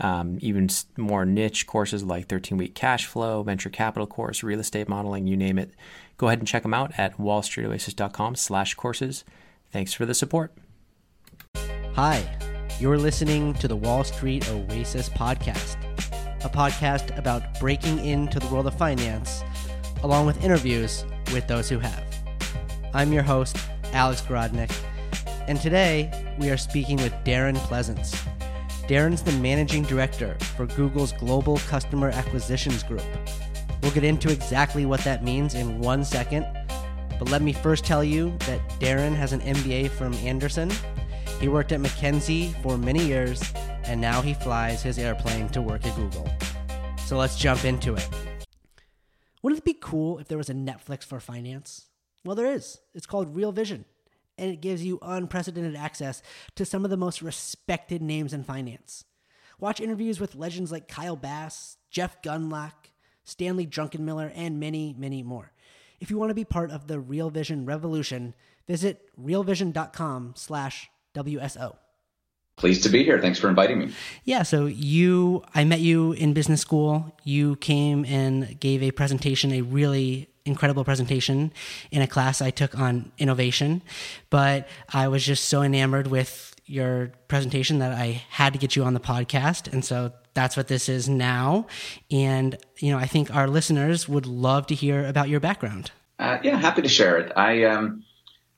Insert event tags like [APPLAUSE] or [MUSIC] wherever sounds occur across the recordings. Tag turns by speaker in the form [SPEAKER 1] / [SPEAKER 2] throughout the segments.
[SPEAKER 1] um, even more niche courses like 13 week cash flow, venture capital course, real estate modeling, you name it Go ahead and check them out at wallstreetoasis.com slash courses. Thanks for the support.
[SPEAKER 2] Hi, you're listening to the Wall Street Oasis podcast, a podcast about breaking into the world of finance, along with interviews with those who have. I'm your host, Alex Grodnick, and today we are speaking with Darren Pleasance. Darren's the managing director for Google's Global Customer Acquisitions Group We'll get into exactly what that means in one second. But let me first tell you that Darren has an MBA from Anderson. He worked at McKinsey for many years, and now he flies his airplane to work at Google. So let's jump into it. Wouldn't it be cool if there was a Netflix for finance? Well, there is. It's called Real Vision, and it gives you unprecedented access to some of the most respected names in finance. Watch interviews with legends like Kyle Bass, Jeff Gundlach, Stanley Druckenmiller, and many, many more. If you want to be part of the Real Vision revolution, visit realvision.com slash WSO.
[SPEAKER 3] Pleased to be here. Thanks for inviting me.
[SPEAKER 2] Yeah, so you, I met you in business school. You came and gave a presentation, a really incredible presentation in a class I took on innovation. But I was just so enamored with your presentation that I had to get you on the podcast. And so that's what this is now. And, you know, I think our listeners would love to hear about your background.
[SPEAKER 3] Uh, yeah, happy to share it. I, um,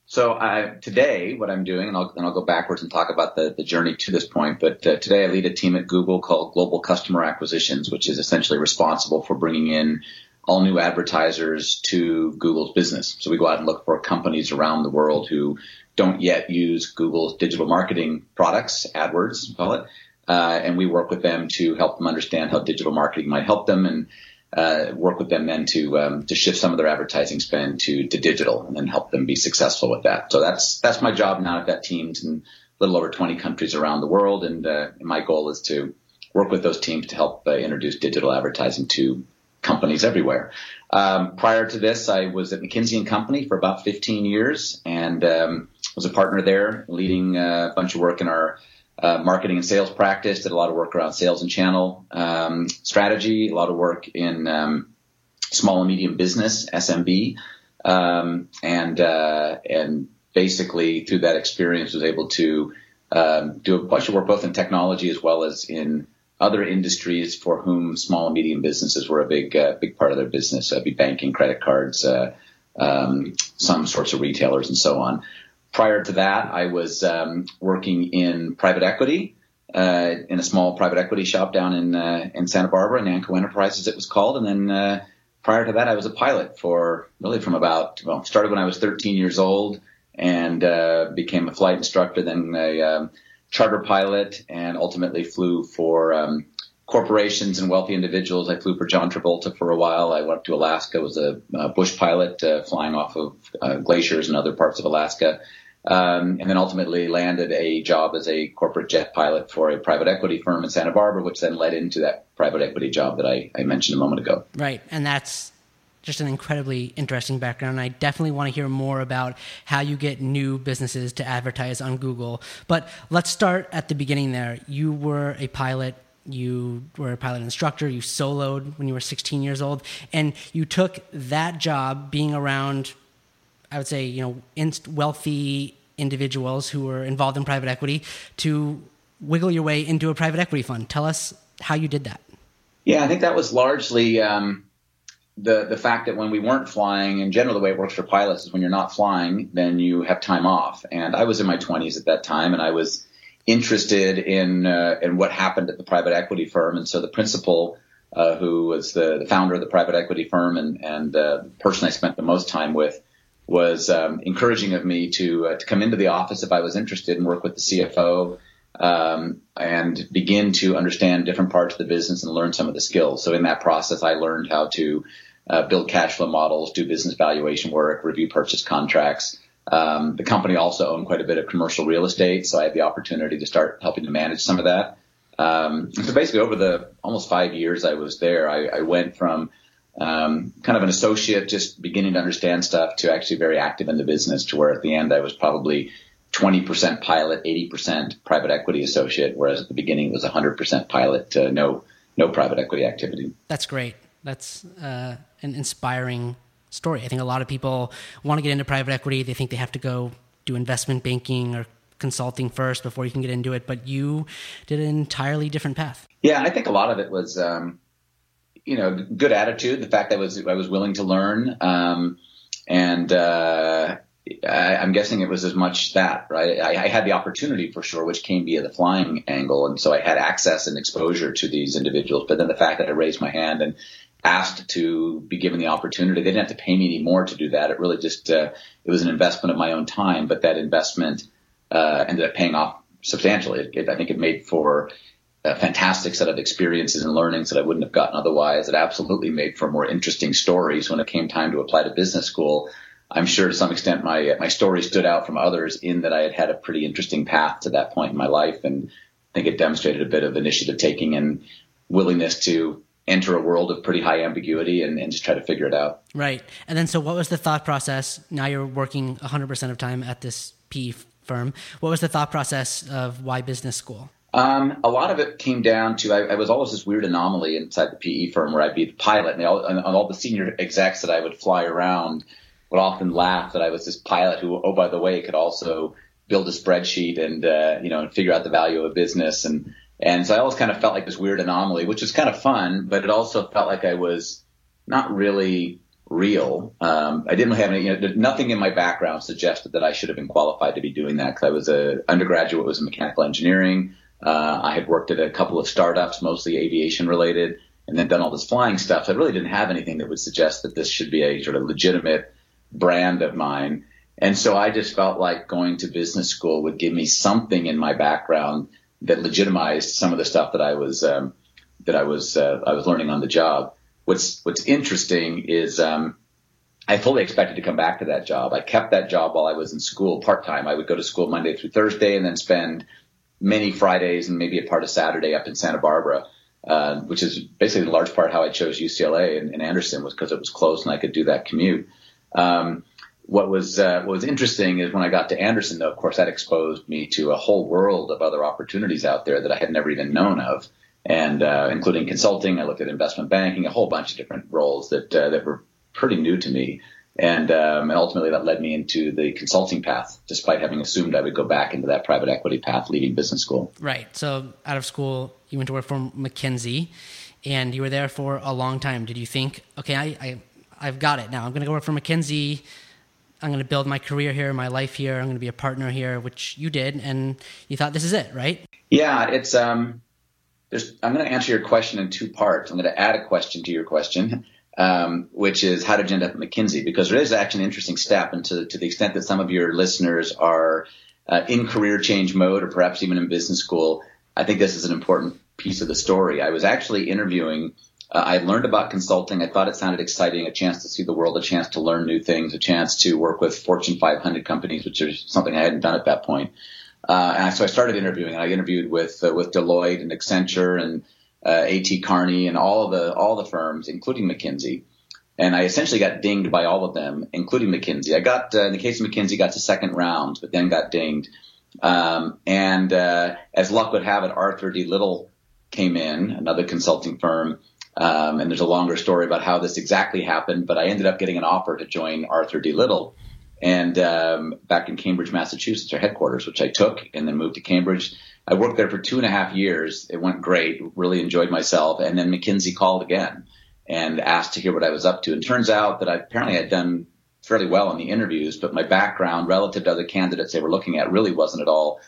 [SPEAKER 3] so I, today, what I'm doing, and I'll, and I'll go backwards and talk about the, the journey to this point, but uh, today I lead a team at Google called Global Customer Acquisitions, which is essentially responsible for bringing in all new advertisers to Google's business. So we go out and look for companies around the world who don't yet use Google's digital marketing products, AdWords, call it, uh, and we work with them to help them understand how digital marketing might help them and uh, work with them then to um, to shift some of their advertising spend to to digital and then help them be successful with that. So that's that's my job now. I've got teams in a little over 20 countries around the world, and, uh, my goal is to work with those teams to help uh, introduce digital advertising to companies everywhere. Um, prior to this, I was at McKinsey and Company for about 15 years and um, was a partner there, leading uh, a bunch of work in our uh, marketing and sales practice, did a lot of work around sales and channel um, strategy, a lot of work in um, small and medium business (SMB), um, and uh, and basically through that experience was able to um, do a bunch of work both in technology as well as in other industries for whom small and medium businesses were a big uh, big part of their business. Be banking, credit cards, uh, um, some sorts of retailers, and so on prior to that, I was um, working in private equity uh, in a small private equity shop down in uh, in Santa Barbara, Nanco Enterprises, it was called. And then uh, prior to that, I was a pilot for really from about well, started when I was 13 years old and uh, became a flight instructor, then a um, charter pilot, and ultimately flew for. Um, corporations and wealthy individuals. I flew for John Travolta for a while. I went up to Alaska, was a, a bush pilot, uh, flying off of uh, glaciers and other parts of Alaska. Um, and then ultimately landed a job as a corporate jet pilot for a private equity firm in Santa Barbara, which then led into that private equity job that I, I mentioned a moment ago.
[SPEAKER 2] Right. And that's just an incredibly interesting background. I definitely want to hear more about how you get new businesses to advertise on Google. But let's start at the beginning there. You were a pilot. You were a pilot instructor. You soloed when you were 16 years old. And you took that job being around I would say, you know, wealthy individuals who were involved in private equity to wiggle your way into a private equity fund. Tell us how you did that.
[SPEAKER 3] Yeah, I think that was largely um, the the fact that when we weren't flying, in general, the way it works for pilots is when you're not flying, then you have time off. And I was in my 20s at that time, and I was interested in uh, in what happened at the private equity firm. And so the principal, uh, who was the, the, founder of the private equity firm and and uh, the person I spent the most time with, was um, encouraging of me to uh, to come into the office if I was interested and work with the CFO um, and begin to understand different parts of the business and learn some of the skills. So in that process, I learned how to uh, build cash flow models, do business valuation work, review purchase contracts. Um, the company also owned quite a bit of commercial real estate, so I had the opportunity to start helping to manage some of that. Um, so basically, over the almost five years I was there, I, I went from um, kind of an associate, just beginning to understand stuff, to actually very active in the business. To where at the end I was probably 20% pilot, 80% private equity associate, whereas at the beginning it was 100% pilot, to no no private equity activity.
[SPEAKER 2] That's great. That's uh, an inspiring story. I think a lot of people want to get into private equity. They think they have to go do investment banking or consulting first before you can get into it, but you did an entirely different path.
[SPEAKER 3] Yeah, I think a lot of it was, um, you know, good attitude. The fact that I was I was willing to learn, um, and uh, I, am guessing it was as much that, right? I, I, had the opportunity for sure, which came via the flying angle, and so I had access and exposure to these individuals. But then the fact that I raised my hand and asked to be given the opportunity, they didn't have to pay me any more to do that. It really just uh, it was an investment of my own time, but that investment uh, ended up paying off substantially. It, I think it made for a fantastic set of experiences and learnings that I wouldn't have gotten otherwise. It absolutely made for more interesting stories when it came time to apply to business school I'm sure to some extent my my story stood out from others in that I had had a pretty interesting path to that point in my life, and I think it demonstrated a bit of initiative taking and willingness to enter a world of pretty high ambiguity and, and just try to figure it out.
[SPEAKER 2] Right. And then, so what was the thought process? Now you're working 100% of time at this PE firm. What was the thought process of why business school?
[SPEAKER 3] Um, a lot of it came down to I, I, was always this weird anomaly inside the PE firm where I'd be the pilot, and all, and all the senior execs that I would fly around would often laugh that I was this pilot who, oh, by the way, could also build a spreadsheet and, uh, you know, and figure out the value of a business. And, and so I always kind of felt like this weird anomaly, which was kind of fun, but it also felt like I was not really real. Um, I didn't have any, you know, nothing in my background suggested that I should have been qualified to be doing that because I was a undergraduate, was in mechanical engineering. Uh, I had worked at a couple of startups, mostly aviation related, and then done all this flying stuff. I really didn't have anything that would suggest that this should be a sort of legitimate brand of mine. And so I just felt like going to business school would give me something in my background that legitimized some of the stuff that I was um, that I was uh, I was learning on the job. What's What's interesting is um, I fully expected to come back to that job. I kept that job while I was in school part time. I would go to school Monday through Thursday and then spend many Fridays and maybe a part of Saturday up in Santa Barbara, uh, which is basically in large part how I chose UCLA and, and Anderson was because it was close and I could do that commute. Um, what was uh, what was interesting is when I got to Anderson, though, of course, that exposed me to a whole world of other opportunities out there that I had never even known of, and uh, including consulting. I looked at investment banking, a whole bunch of different roles that uh, that were pretty new to me, and um, and ultimately that led me into the consulting path, despite having assumed I would go back into that private equity path, leaving business school.
[SPEAKER 2] Right. So out of school, you went to work for McKinsey, and you were there for a long time. Did you think, okay, I, I I've got it now. I'm going to go work for McKinsey. I'm going to build my career here, my life here. I'm going to be a partner here, which you did, and you thought this is it, right?
[SPEAKER 3] Yeah, it's um. There's, I'm going to answer your question in two parts. I'm going to add a question to your question, um, which is how did you end up at McKinsey? Because there is actually an interesting step, and to, to the extent that some of your listeners are uh, in career change mode, or perhaps even in business school, I think this is an important piece of the story. I was actually interviewing uh, I learned about consulting. I thought it sounded exciting, a chance to see the world, a chance to learn new things, a chance to work with Fortune 500 companies, which is something I hadn't done at that point. Uh, and so I started interviewing, and I interviewed with uh, with Deloitte and Accenture and uh, A.T. Kearney and all the all the firms, including McKinsey. And I essentially got dinged by all of them, including McKinsey. I got, uh, in the case of McKinsey, got to second round, but then got dinged. Um, and uh, as luck would have it, Arthur D. Little came in, another consulting firm, um, and there's a longer story about how this exactly happened, but I ended up getting an offer to join Arthur D. Little and um, back in Cambridge, Massachusetts, our headquarters, which I took and then moved to Cambridge. I worked there for two and a half years. It went great, really enjoyed myself. And then McKinsey called again and asked to hear what I was up to. And turns out that I apparently had done fairly well in the interviews, but my background relative to other candidates they were looking at really wasn't at all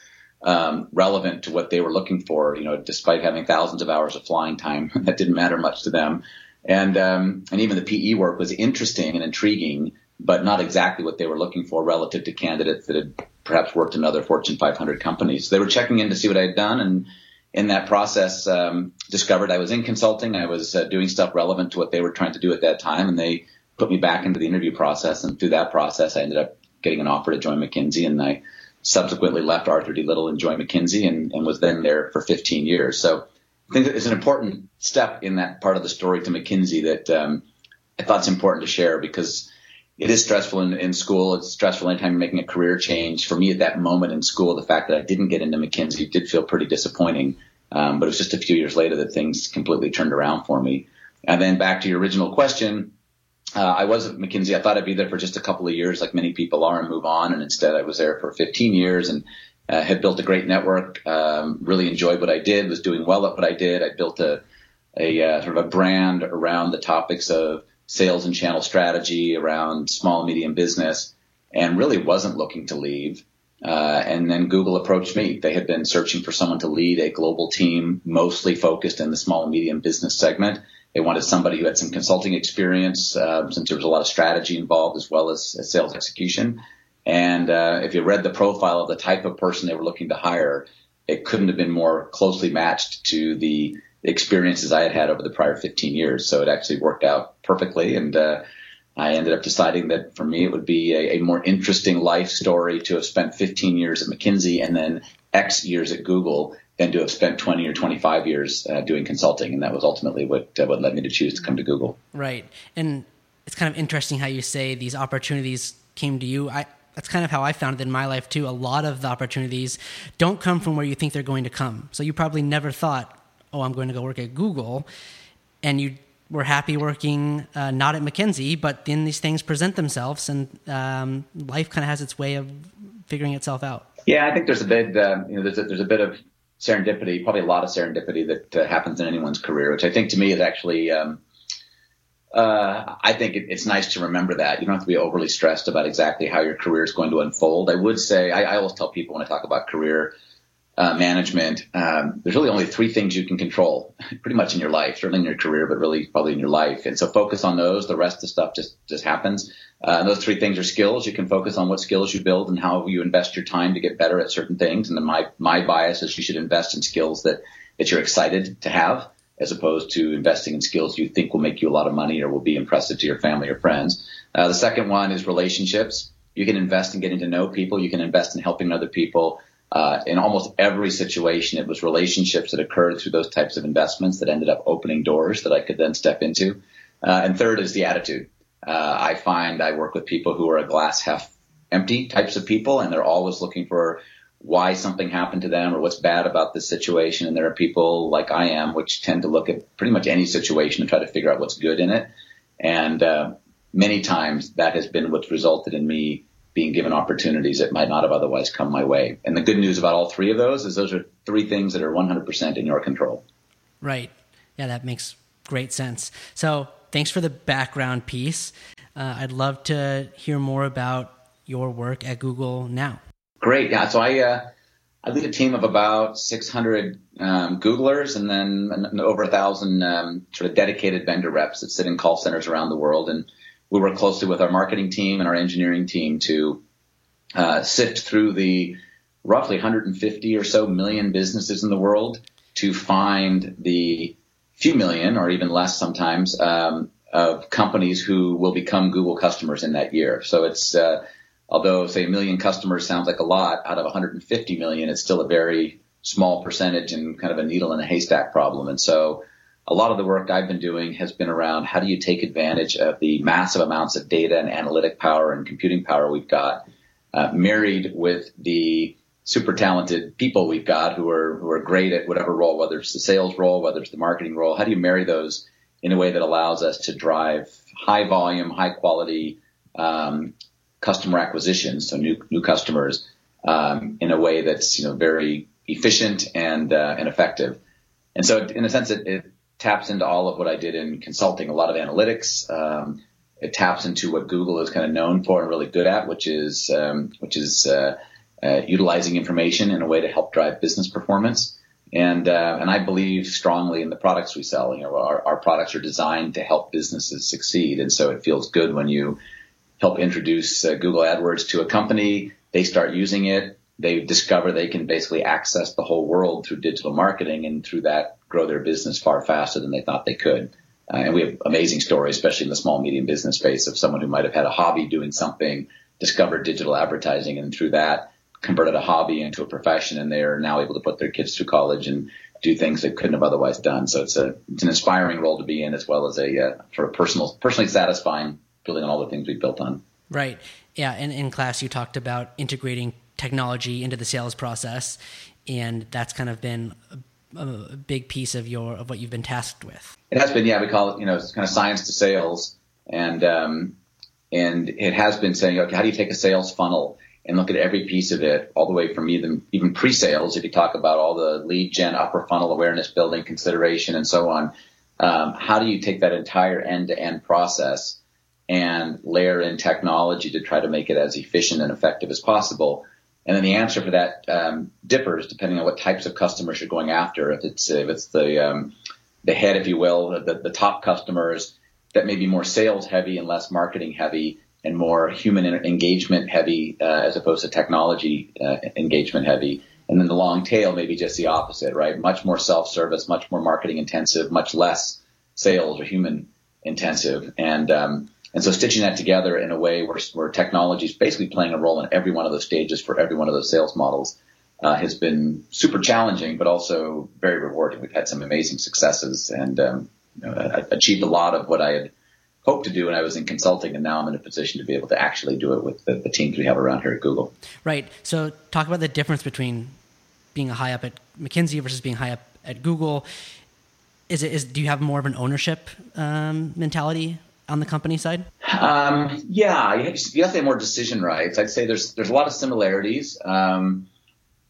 [SPEAKER 3] um, relevant to what they were looking for. You know, despite having thousands of hours of flying time, [LAUGHS] that didn't matter much to them. And um, and even the PE work was interesting and intriguing, but not exactly what they were looking for relative to candidates that had perhaps worked in other Fortune 500 companies. They were checking in to see what I had done, and in that process, um, discovered I was in consulting. I was uh, doing stuff relevant to what they were trying to do at that time, and they put me back into the interview process. And through that process, I ended up getting an offer to join McKinsey, and I subsequently left Arthur D. Little and joined McKinsey, and, and was then there for 15 years. So I think it's an important step in that part of the story to McKinsey that um, I thought it's important to share because it is stressful in, in school. It's stressful anytime you're making a career change. For me at that moment in school, the fact that I didn't get into McKinsey did feel pretty disappointing. Um, but it was just a few years later that things completely turned around for me. And then back to your original question, uh, I was at McKinsey. I thought I'd be there for just a couple of years, like many people are, and move on. And instead, I was there for 15 years and uh, had built a great network. Um, really enjoyed what I did. Was doing well at what I did. I built a a uh, sort of a brand around the topics of sales and channel strategy, around small and medium business, and really wasn't looking to leave. Uh, and then Google approached me. They had been searching for someone to lead a global team, mostly focused in the small and medium business segment. They wanted somebody who had some consulting experience, uh, since there was a lot of strategy involved as well as, as sales execution. And uh, if you read the profile of the type of person they were looking to hire, it couldn't have been more closely matched to the experiences I had had over the prior 15 years. So it actually worked out perfectly. And uh, I ended up deciding that for me, it would be a, a, more interesting life story to have spent 15 years at McKinsey and then X years at Google than to have spent 20 or 25 years uh, doing consulting. And that was ultimately what, uh, what led me to choose to come to Google.
[SPEAKER 2] Right. And it's kind of interesting how you say these opportunities came to you. I, that's kind of how I found it in my life too. A lot of the opportunities don't come from where you think they're going to come. So you probably never thought, oh, I'm going to go work at Google. And you were happy working uh, not at McKinsey, but then these things present themselves and um, life kind of has its way of figuring itself out.
[SPEAKER 3] Yeah, I think there's a bit, uh, you know, there's a, there's a bit of serendipity, probably a lot of serendipity that uh, happens in anyone's career, which I think to me is actually, um, uh, I think it, it's nice to remember that. You don't have to be overly stressed about exactly how your career is going to unfold. I would say, I, I always tell people when I talk about career uh, management, um, there's really only three things you can control [LAUGHS] pretty much in your life, certainly in your career, but really probably in your life. And so focus on those. The rest of the stuff just, just happens. Uh, those three things are skills. You can focus on what skills you build and how you invest your time to get better at certain things. And then my, my bias is you should invest in skills that, that you're excited to have as opposed to investing in skills you think will make you a lot of money or will be impressive to your family or friends. Uh, the second one is relationships. You can invest in getting to know people. You can invest in helping other people uh, in almost every situation, it was relationships that occurred through those types of investments that ended up opening doors that I could then step into. Uh, and third is the attitude. Uh, I find I work with people who are a glass half empty types of people, and they're always looking for why something happened to them or what's bad about this situation. And there are people like I am, which tend to look at pretty much any situation and try to figure out what's good in it. And uh, many times that has been what's resulted in me being given opportunities that might not have otherwise come my way. And the good news about all three of those is those are three things that are 100% in your control.
[SPEAKER 2] Right. Yeah, that makes great sense. So thanks for the background piece. Uh, I'd love to hear more about your work at Google now.
[SPEAKER 3] Great. Yeah. So I, uh, I lead a team of about 600 um, Googlers and then over a thousand um, sort of dedicated vendor reps that sit in call centers around the world. And we work closely with our marketing team and our engineering team to uh, sift through the roughly 150 or so million businesses in the world to find the few million or even less sometimes um, of companies who will become Google customers in that year. So it's uh, although say a million customers sounds like a lot out of 150 million, it's still a very small percentage and kind of a needle in a haystack problem. And so a lot of the work I've been doing has been around how do you take advantage of the massive amounts of data and analytic power and computing power we've got, uh, married with the super talented people we've got who are who are great at whatever role, whether it's the sales role, whether it's the marketing role. How do you marry those in a way that allows us to drive high volume, high quality um, customer acquisition, so new new customers, um, in a way that's you know very efficient and uh, and effective. And so, in a sense, it, it taps into all of what I did in consulting, a lot of analytics. Um, it taps into what Google is kind of known for and really good at, which is um, which is uh, uh, utilizing information in a way to help drive business performance. And uh, and I believe strongly in the products we sell. You know, our, our products are designed to help businesses succeed, and so it feels good when you help introduce uh, Google AdWords to a company. They start using it they discover they can basically access the whole world through digital marketing and through that grow their business far faster than they thought they could. Uh, and we have amazing stories, especially in the small medium business space of someone who might have had a hobby doing something, discovered digital advertising and through that converted a hobby into a profession and they're now able to put their kids through college and do things they couldn't have otherwise done. So it's a, it's an inspiring role to be in as well as a, uh, sort personal, personally satisfying building on all the things we've built on.
[SPEAKER 2] Right. Yeah. And in class, you talked about integrating technology into the sales process, and that's kind of been a, a, big piece of your of what you've been tasked with.
[SPEAKER 3] It has been, yeah. We call it, you know, it's kind of science to sales, and um, and it has been saying, okay, how do you take a sales funnel and look at every piece of it, all the way from even even pre-sales, if you talk about all the lead gen, upper funnel awareness building, consideration, and so on. Um, how do you take that entire end-to-end process and layer in technology to try to make it as efficient and effective as possible? And then the answer for that um, differs depending on what types of customers you're going after. If it's if it's the um, the head, if you will, the, the top customers that may be more sales heavy and less marketing heavy, and more human engagement heavy uh, as opposed to technology uh, engagement heavy. And then the long tail may be just the opposite, right? Much more self-service, much more marketing intensive, much less sales or human intensive. And um, and so stitching that together in a way where, where technology is basically playing a role in every one of those stages for every one of those sales models uh, has been super challenging, but also very rewarding. We've had some amazing successes and um, you know, achieved a lot of what I had hoped to do when I was in consulting, and now I'm in a position to be able to actually do it with the, the teams we have around here at Google.
[SPEAKER 2] Right. So talk about the difference between being high up at McKinsey versus being high up at Google. Is it is do you have more of an ownership um, mentality on the company side?
[SPEAKER 3] Um, yeah, you have, to have more decision rights. I'd say there's there's a lot of similarities. Um,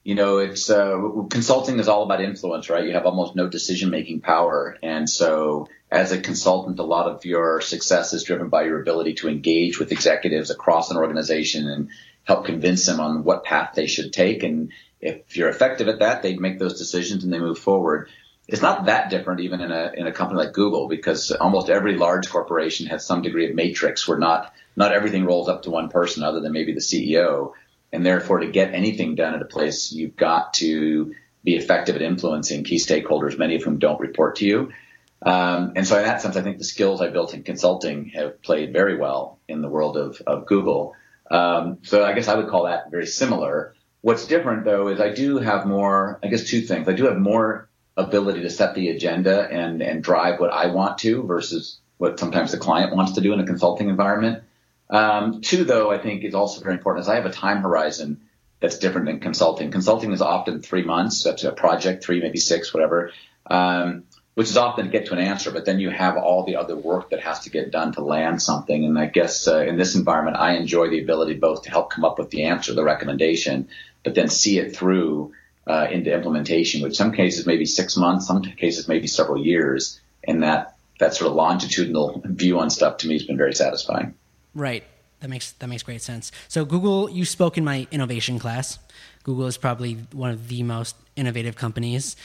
[SPEAKER 3] you know, it's uh, consulting is all about influence, right? You have almost no decision making power, and so as a consultant, a lot of your success is driven by your ability to engage with executives across an organization and help convince them on what path they should take. And if you're effective at that, they make those decisions and they move forward it's not that different even in a in a company like Google because almost every large corporation has some degree of matrix where not not everything rolls up to one person other than maybe the CEO. And therefore to get anything done at a place you've got to be effective at influencing key stakeholders, many of whom don't report to you. Um, and so in that sense, I think the skills I built in consulting have played very well in the world of, of Google. Um, so I guess I would call that very similar. What's different though is I do have more, I guess two things. I do have more ability to set the agenda and, and drive what I want to versus what sometimes the client wants to do in a consulting environment. Um, two, though, I think is also very important is I have a time horizon that's different than consulting. Consulting is often three months. That's a project, three, maybe six, whatever, um, which is often to get to an answer. But then you have all the other work that has to get done to land something. And I guess uh, in this environment, I enjoy the ability both to help come up with the answer, the recommendation, but then see it through uh, into implementation, which some cases maybe six months, some cases maybe several years. And that, that sort of longitudinal view on stuff to me has been very satisfying.
[SPEAKER 2] Right. That makes that makes great sense. So Google, you spoke in my innovation class. Google is probably one of the most innovative companies.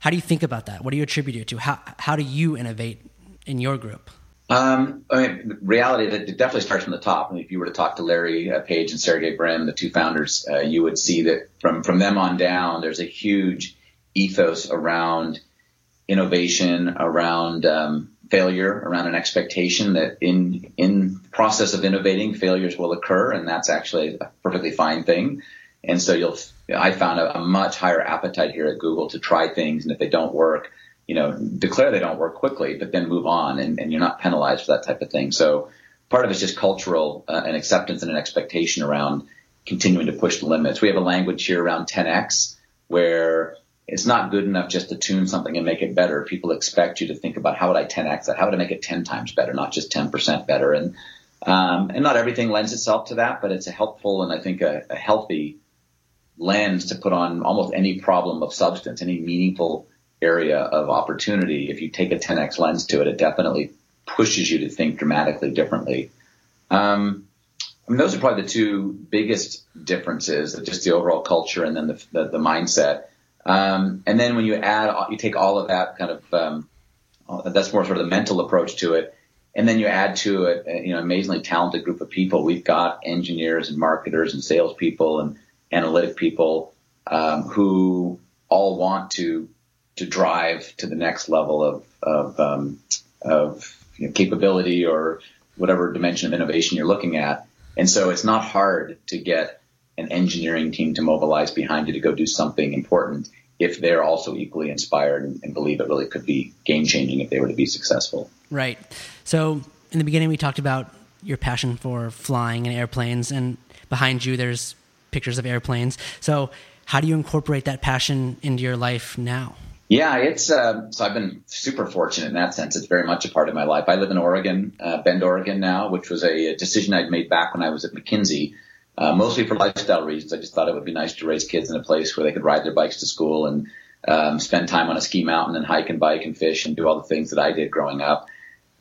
[SPEAKER 2] How do you think about that? What do you attribute it to? How how do you innovate in your group?
[SPEAKER 3] Um, I mean, reality, that it definitely starts from the top. I mean, if you were to talk to Larry uh, Page and Sergey Brin, the two founders, uh, you would see that from, from them on down, there's a huge ethos around innovation, around um, failure, around an expectation that in in process of innovating, failures will occur, and that's actually a perfectly fine thing. And so you'll, I found a, a much higher appetite here at Google to try things, and if they don't work, you know, declare they don't work quickly, but then move on and, and you're not penalized for that type of thing. So part of it's just cultural uh, and acceptance and an expectation around continuing to push the limits. We have a language here around 10x where it's not good enough just to tune something and make it better. People expect you to think about how would I 10x that? How would I make it 10 times better, not just 10% better? And, um, and not everything lends itself to that, but it's a helpful and I think a, a healthy lens to put on almost any problem of substance, any meaningful area of opportunity, if you take a 10x lens to it, it definitely pushes you to think dramatically differently. Um, I mean, those are probably the two biggest differences, just the overall culture and then the, the, the mindset. Um, and then when you add, you take all of that kind of, um, that's more sort of the mental approach to it. And then you add to it, you know, amazingly talented group of people. We've got engineers and marketers and salespeople and analytic people um, who all want to to drive to the next level of of, um, of you know, capability or whatever dimension of innovation you're looking at. And so it's not hard to get an engineering team to mobilize behind you to go do something important if they're also equally inspired and, and believe it really could be game changing if they were to be successful.
[SPEAKER 2] Right. So in the beginning, we talked about your passion for flying and airplanes, and behind you, there's pictures of airplanes. So how do you incorporate that passion into your life now?
[SPEAKER 3] Yeah, it's uh, so I've been super fortunate in that sense. It's very much a part of my life. I live in Oregon, uh, Bend, Oregon now, which was a, decision I'd made back when I was at McKinsey, uh, mostly for lifestyle reasons. I just thought it would be nice to raise kids in a place where they could ride their bikes to school and um, spend time on a ski mountain and hike and bike and fish and do all the things that I did growing up.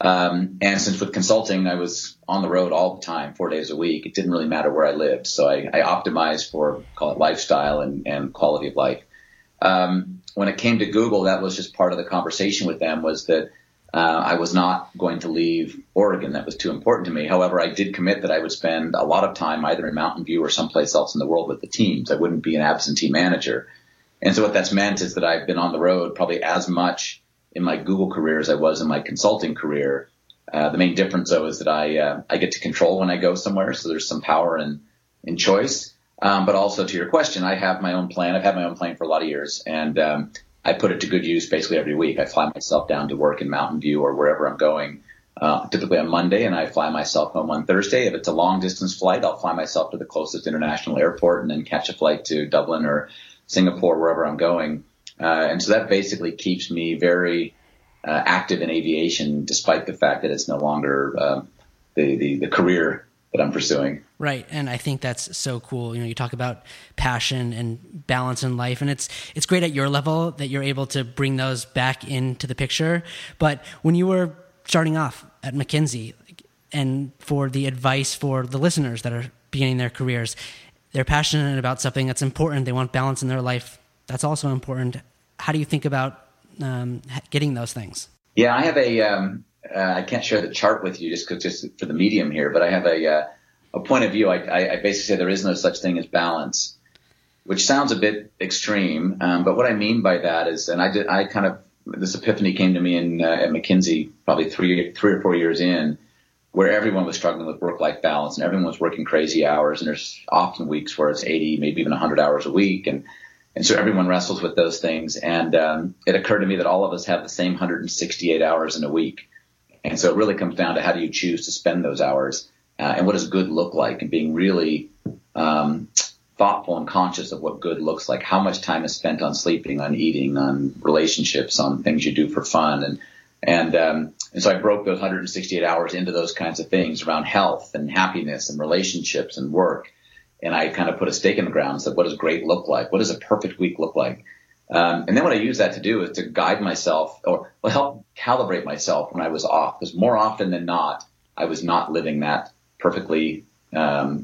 [SPEAKER 3] Um, and since with consulting, I was on the road all the time, four days a week. It didn't really matter where I lived, so I, I optimized for call it lifestyle and, and quality of life. Um, when it came to Google, that was just part of the conversation with them was that uh, I was not going to leave Oregon. That was too important to me. However, I did commit that I would spend a lot of time either in Mountain View or someplace else in the world with the teams. I wouldn't be an absentee manager. And so what that's meant is that I've been on the road probably as much in my Google career as I was in my consulting career. Uh, the main difference though is that I uh, I get to control when I go somewhere, so there's some power in in choice. Um, but also to your question, I have my own plan. I've had my own plane for a lot of years, and um, I put it to good use basically every week. I fly myself down to work in Mountain View or wherever I'm going, uh, typically on Monday, and I fly myself home on Thursday. If it's a long distance flight, I'll fly myself to the closest international airport and then catch a flight to Dublin or Singapore, wherever I'm going. Uh, and so that basically keeps me very uh, active in aviation, despite the fact that it's no longer uh, the, the, the career that I'm pursuing.
[SPEAKER 2] Right, and I think that's so cool. You know, you talk about passion and balance in life, and it's it's great at your level that you're able to bring those back into the picture. But when you were starting off at McKinsey, and for the advice for the listeners that are beginning their careers, they're passionate about something that's important. They want balance in their life that's also important. How do you think about um, getting those things?
[SPEAKER 3] Yeah, I have a. Um, uh, I can't share the chart with you just just for the medium here, but I have a uh, a point of view. I, I, I, basically say there is no such thing as balance, which sounds a bit extreme, um, but what I mean by that is, and I did, I kind of this epiphany came to me in uh, at McKinsey probably three three or four years in, where everyone was struggling with work life balance and everyone was working crazy hours, and there's often weeks where it's 80, maybe even 100 hours a week, and and so everyone wrestles with those things. And um, it occurred to me that all of us have the same 168 hours in a week. And so it really comes down to how do you choose to spend those hours uh, and what does good look like and being really um, thoughtful and conscious of what good looks like. How much time is spent on sleeping, on eating, on relationships, on things you do for fun. And, and, um, and so I broke those 168 hours into those kinds of things around health and happiness and relationships and work and I kind of put a stake in the ground and said, what does great look like? What does a perfect week look like? Um, and then what I use that to do is to guide myself or help calibrate myself when I was off. Because more often than not, I was not living that perfectly um,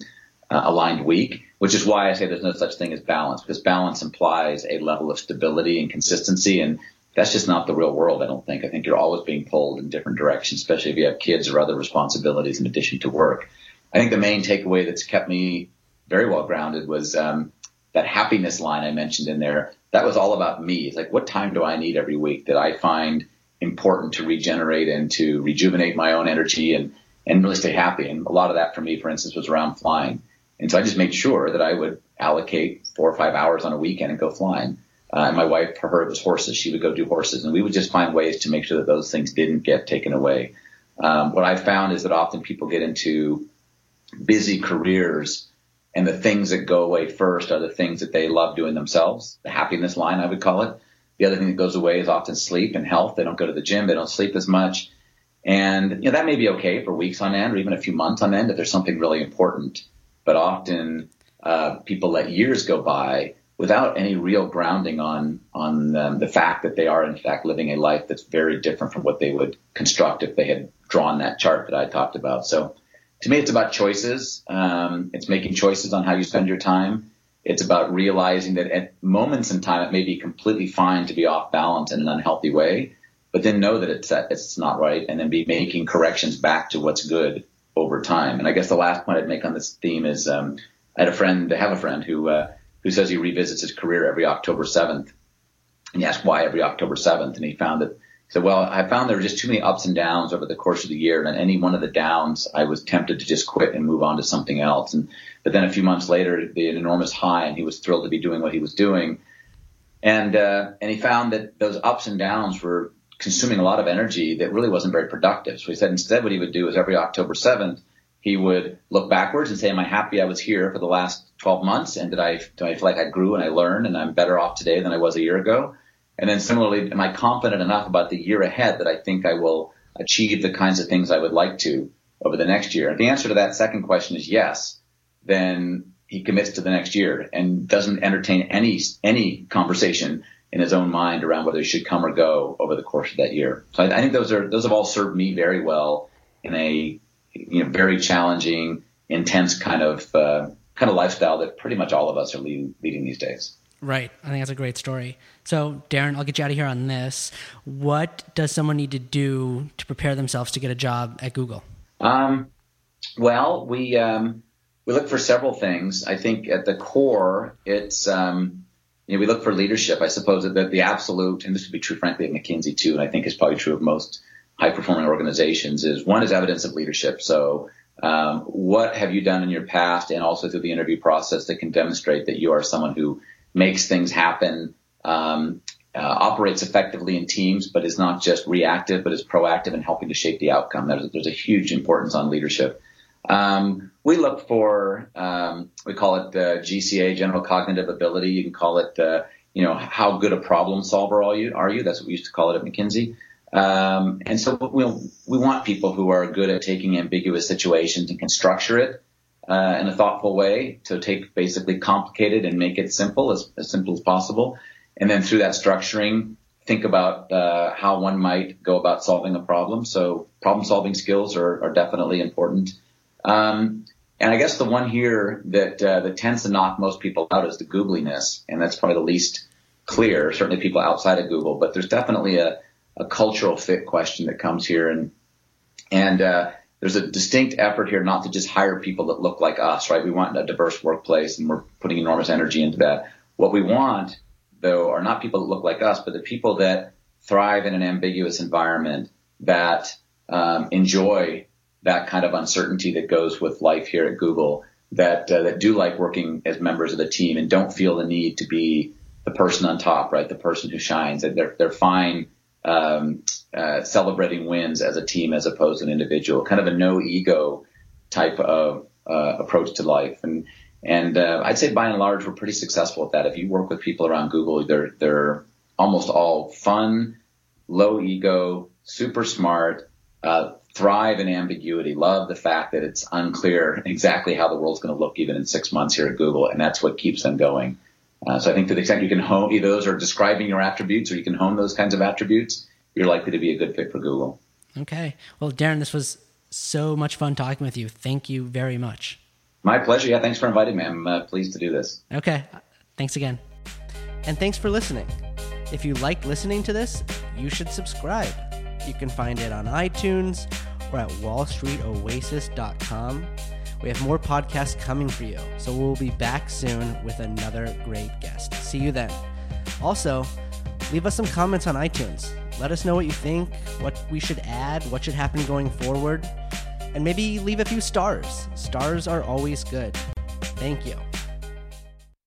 [SPEAKER 3] uh, aligned week, which is why I say there's no such thing as balance, because balance implies a level of stability and consistency. And that's just not the real world, I don't think. I think you're always being pulled in different directions, especially if you have kids or other responsibilities in addition to work. I think the main takeaway that's kept me very well grounded was um, that happiness line I mentioned in there. That was all about me. It's like, what time do I need every week that I find important to regenerate and to rejuvenate my own energy and, and really stay happy? And a lot of that for me, for instance, was around flying. And so I just made sure that I would allocate four or five hours on a weekend and go flying. Uh, and my wife, for her, it was horses. She would go do horses, and we would just find ways to make sure that those things didn't get taken away. Um, what I found is that often people get into busy careers and the things that go away first are the things that they love doing themselves. The happiness line, I would call it. The other thing that goes away is often sleep and health. They don't go to the gym. They don't sleep as much. And, you know, that may be okay for weeks on end or even a few months on end if there's something really important. But often, uh, people let years go by without any real grounding on, on um, the fact that they are in fact living a life that's very different from what they would construct if they had drawn that chart that I talked about. So to me, it's about choices. Um, it's making choices on how you spend your time. It's about realizing that at moments in time, it may be completely fine to be off balance in an unhealthy way, but then know that it's, it's not right and then be making corrections back to what's good over time. And I guess the last point I'd make on this theme is, um, I had a friend, I have a friend who uh, who says he revisits his career every October 7th. And he asked why every October 7th, and he found that said, "Well, I found there were just too many ups and downs over the course of the year, and any one of the downs, I was tempted to just quit and move on to something else." And but then a few months later, it'd be an enormous high, and he was thrilled to be doing what he was doing. And uh, and he found that those ups and downs were consuming a lot of energy that really wasn't very productive. So he said instead, what he would do is every October 7th, he would look backwards and say, "Am I happy I was here for the last 12 months? And did I do I feel like I grew and I learned and I'm better off today than I was a year ago?" And then similarly, am I confident enough about the year ahead that I think I will achieve the kinds of things I would like to over the next year? If the answer to that second question is yes, then he commits to the next year and doesn't entertain any any conversation in his own mind around whether he should come or go over the course of that year. So I, I think those are those have all served me very well in a you know very challenging, intense kind of uh, kind of lifestyle that pretty much all of us are leading, leading these days.
[SPEAKER 2] Right. I think that's a great story. So, Darren, I'll get you out of here on this. What does someone need to do to prepare themselves to get a job at Google?
[SPEAKER 3] Um, well, we um, we look for several things. I think at the core, it's um, you know we look for leadership. I suppose that the absolute, and this would be true, frankly, at McKinsey too, and I think is probably true of most high performing organizations. Is one is evidence of leadership. So um, what have you done in your past and also through the interview process that can demonstrate that you are someone who makes things happen, um, uh, operates effectively in teams, but is not just reactive, but is proactive in helping to shape the outcome. There's, there's a huge importance on leadership. Um, we look for, um, we call it uh, GCA, general cognitive ability. You can call it, uh, you know, how good a problem solver are you? Are you? That's what we used to call it at McKinsey. Um, and so we we want people who are good at taking ambiguous situations and can structure it uh, in a thoughtful way to take basically complicated and make it simple as, as simple as possible. And then through that structuring, think about uh, how one might go about solving a problem. So problem solving skills are, are definitely important. Um, and I guess the one here that uh, that tends to knock most people out is the googliness, and that's probably the least clear. Certainly, people outside of Google, but there's definitely a, a cultural fit question that comes here, and and uh, there's a distinct effort here not to just hire people that look like us, right? We want a diverse workplace and we're putting enormous energy into that. What we want, though, are not people that look like us, but the people that thrive in an ambiguous environment that um, enjoy that kind of uncertainty that goes with life here at Google, that uh, that do like working as members of the team and don't feel the need to be the person on top, right? The person who shines. They're they're fine um, uh, celebrating wins as a team as opposed to an individual, kind of a no ego type of uh, approach to life. And and uh, I'd say by and large we're pretty successful at that. If you work with people around Google, they're they're almost all fun, low ego, super smart, uh, thrive in ambiguity, love the fact that it's unclear exactly how the world's going to look even in six months here at Google, and that's what keeps them going. Uh, so I think to the extent you can hone either those are describing your attributes or you can hone those kinds of attributes, you're likely to be a good fit for Google.
[SPEAKER 2] Okay. Well, Darren, this was so much fun talking with you. Thank you very much.
[SPEAKER 3] My pleasure. Yeah, thanks for inviting me. I'm uh, pleased to do this.
[SPEAKER 2] Okay. Thanks again. And thanks for listening. If you like listening to this, you should subscribe. You can find it on iTunes or at wallstreetoasis.com. We have more podcasts coming for you, so we'll be back soon with another great guest. See you then. Also, leave us some comments on iTunes. Let us know what you think, what we should add, what should happen going forward, and maybe leave a few stars. Stars are always good. Thank you.